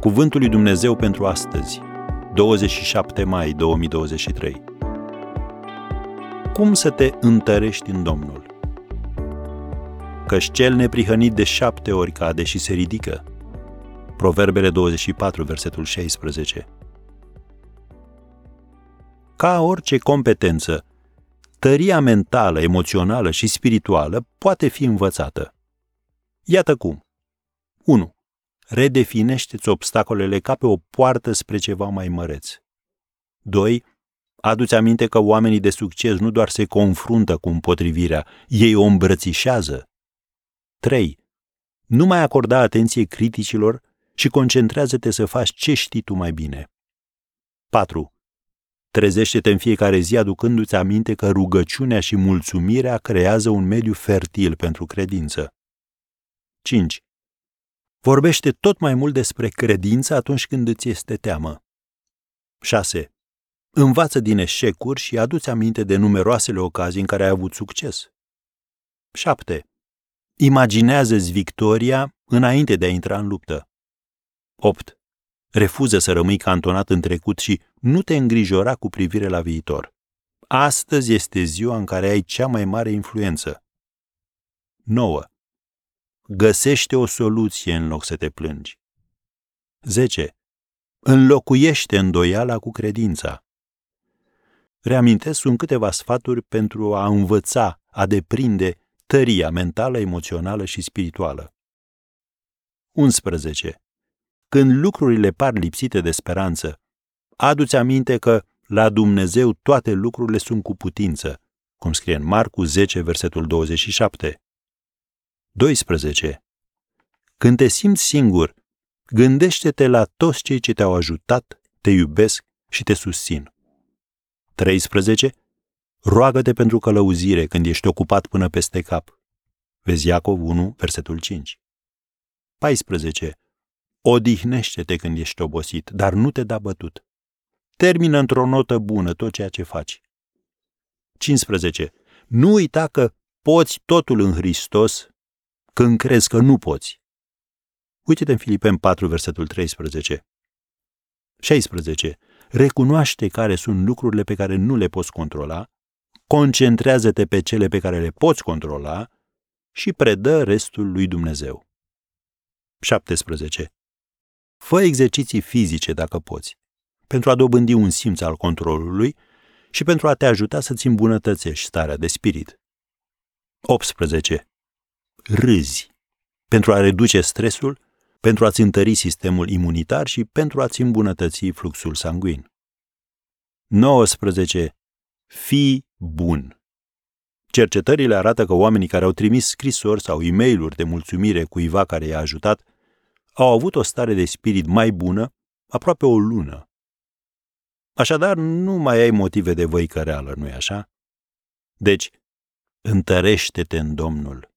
Cuvântul lui Dumnezeu pentru astăzi, 27 mai 2023. Cum să te întărești în Domnul? Căci cel neprihănit de șapte ori cade și se ridică. Proverbele 24, versetul 16. Ca orice competență, tăria mentală, emoțională și spirituală poate fi învățată. Iată cum. 1. Redefinește-ți obstacolele ca pe o poartă spre ceva mai măreț. 2. Aduți aminte că oamenii de succes nu doar se confruntă cu împotrivirea, ei o îmbrățișează. 3. Nu mai acorda atenție criticilor și concentrează-te să faci ce știi tu mai bine. 4. Trezește-te în fiecare zi aducându-ți aminte că rugăciunea și mulțumirea creează un mediu fertil pentru credință. 5. Vorbește tot mai mult despre credință atunci când îți este teamă. 6. Învață din eșecuri și aduți aminte de numeroasele ocazii în care ai avut succes. 7. Imaginează-ți victoria înainte de a intra în luptă. 8. Refuză să rămâi cantonat în trecut și nu te îngrijora cu privire la viitor. Astăzi este ziua în care ai cea mai mare influență. 9. Găsește o soluție în loc să te plângi. 10. Înlocuiește îndoiala cu credința. Reamintesc, sunt câteva sfaturi pentru a învăța, a deprinde tăria mentală, emoțională și spirituală. 11. Când lucrurile par lipsite de speranță, adu-ți aminte că la Dumnezeu toate lucrurile sunt cu putință, cum scrie în Marcu 10, versetul 27. 12. Când te simți singur, gândește-te la toți cei ce te-au ajutat, te iubesc și te susțin. 13. Roagă-te pentru călăuzire când ești ocupat până peste cap. Vezi Iacov 1, versetul 5. 14. Odihnește-te când ești obosit, dar nu te da bătut. Termină într-o notă bună tot ceea ce faci. 15. Nu uita că poți totul în Hristos când crezi că nu poți. Uite-te în Filipen 4, versetul 13. 16. Recunoaște care sunt lucrurile pe care nu le poți controla, concentrează-te pe cele pe care le poți controla și predă restul lui Dumnezeu. 17. Fă exerciții fizice dacă poți, pentru a dobândi un simț al controlului și pentru a te ajuta să-ți îmbunătățești starea de spirit. 18. Râzi, pentru a reduce stresul, pentru a-ți întări sistemul imunitar și pentru a-ți îmbunătăți fluxul sanguin. 19. Fii bun. Cercetările arată că oamenii care au trimis scrisori sau e mail de mulțumire cuiva care i-a ajutat au avut o stare de spirit mai bună aproape o lună. Așadar, nu mai ai motive de văicăreală, nu-i așa? Deci, întărește-te în Domnul.